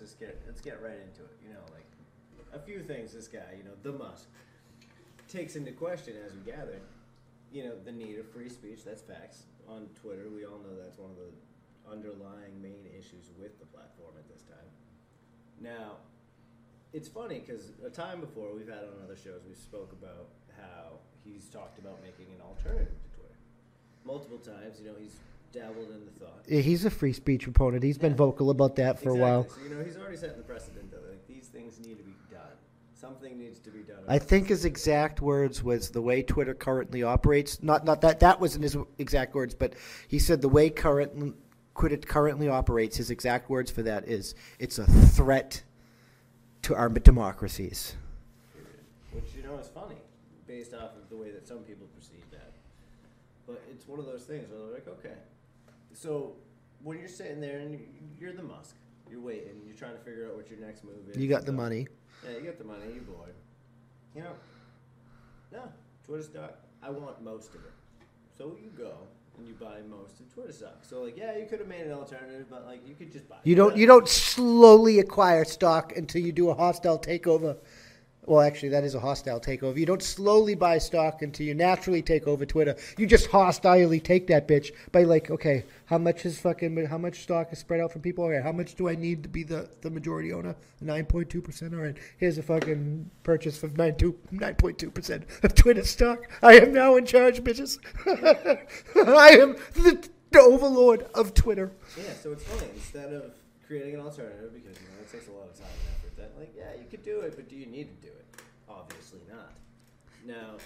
just get let's get right into it. You know, like a few things this guy, you know, the Musk, takes into question as we gathered. You know, the need of free speech. That's facts. On Twitter, we all know that's one of the underlying main issues with the platform at this time. Now, it's funny because a time before we've had on other shows we spoke about how he's talked about making an alternative to Twitter multiple times. You know, he's dabbled in the thought. Yeah, He's a free speech proponent. He's been Yeah. vocal about that for exactly. a while. So you know, he's already setting the precedent that like these things need to be done. Something needs to be done. I think his exact words was the way Twitter currently operates. Not not that that wasn't his exact words, but he said the way current Twitter currently operates. His exact words for that is it's a threat to our democracies. Which you know is funny, based off of the way that some people perceive that. But it's one of those things where they're like, okay, so when you're sitting there and you're the Musk, you're waiting, you're trying to figure out what your next move is. You got the money. Yeah, you got the money, you bored. You know, no, Twitter stock, I want most of it. So you go and you buy most of Twitter stock. So like, yeah, you could have made an alternative, but like, you could just buy. You don't you don't slowly acquire stock until you do a hostile takeover. Well, actually, that is a hostile takeover. You don't slowly buy stock until you naturally take over Twitter. You just hostilely take that bitch by like, okay, how much is fucking how much stock is spread out from people? All right, how much do I need to be the, the majority owner? Nine point two percent. All right, here's a fucking purchase two percent of Twitter stock. I am now in charge, bitches. I am the, the overlord of Twitter. Yeah, so it's funny. Instead of creating an alternative, because you know it takes a lot of time and effort, that like, yeah, you could do it, but do you need to do it? Obviously not. Now,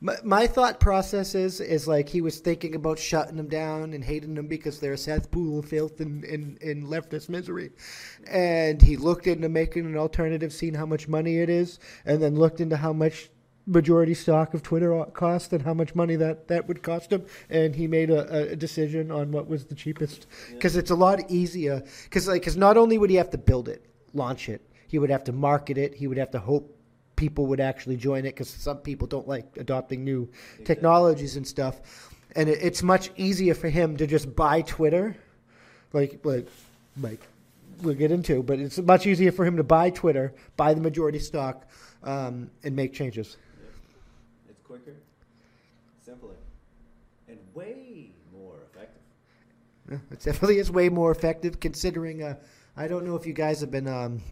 My, my thought process is is like he was thinking about shutting them down and hating them because they're a cesspool of filth and, and, and leftist misery. And he looked into making an alternative, seeing how much money it is, and then looked into how much majority stock of Twitter cost and how much money that, that would cost him. And he made a, a decision on what was the cheapest because it's a lot easier. Because like, cause not only would he have to build it, launch it, he would have to market it, he would have to hope people would actually join it because some people don't like adopting new technologies and stuff. And it, it's much easier for him to just buy Twitter, like like like we'll get into, but it's much easier for him to buy Twitter, buy the majority stock, um, and make changes. Quicker, simpler, and way more effective. Yeah, It definitely is way more effective considering. Uh, I don't know if you guys have been um,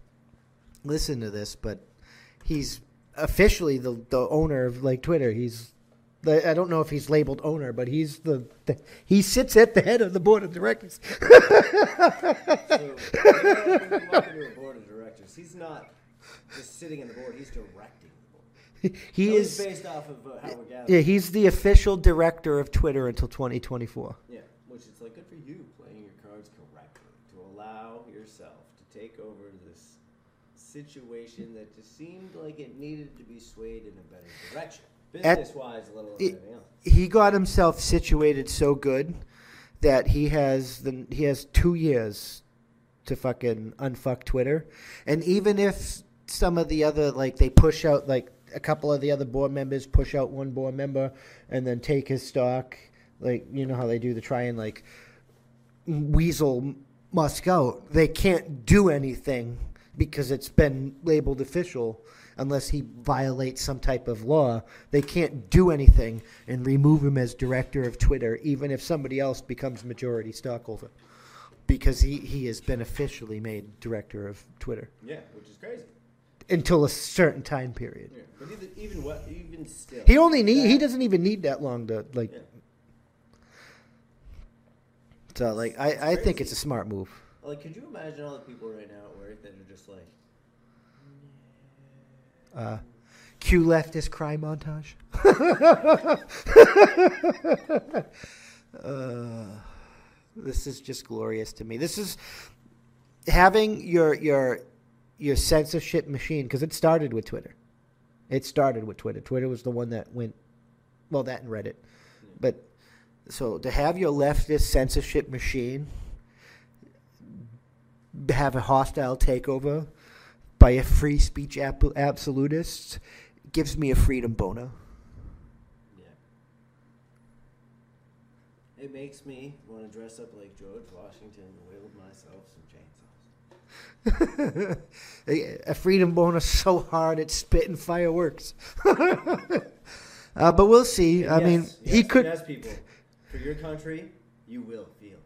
listening to this, but he's officially the the owner of like Twitter. He's the, I don't know if he's labeled owner, but he's the, the he sits at the head of the board of directors. So, you know, when you walk into a board of directors, he's not just sitting in the board; he's directing. he is he's based off of uh, how we're yeah, he's the official director of Twitter until 2024. Yeah, which is like good for you playing your cards correctly to allow yourself to take over this situation that just seemed like it needed to be swayed in a better direction, business wise, a little it- he got himself situated so good that he has the he has two years to fucking unfuck Twitter, and even if some of the other like they push out like a couple of the other board members push out one board member and then take his stock, like you know how they do to try and like weasel Musk out, they can't do anything because it's been labeled official unless he violates some type of law. They can't do anything and remove him as director of Twitter, even if somebody else becomes majority stockholder, because he, he has been officially made director of Twitter Yeah, which is crazy. Until a certain time period. Yeah, but even even what even still, He only need he doesn't even need that long to like. Yeah. So like I, I think it's a smart move. Like, could you imagine all the people right now at work that are just like, Uh, cue leftist cry montage. uh, this is just glorious to me. This is having your your your censorship machine because it started with Twitter. It started with Twitter. Twitter was the one that went well that and Reddit, but so to have your leftist censorship machine have a hostile takeover by a free speech ab- absolutist gives me a freedom boner. yeah. It makes me want to dress up like George Washington and wield myself. A freedom bonus so hard it's spitting fireworks. uh, but we'll see. I Yes, mean, yes, he could. Yes, people. For your country, you will feel.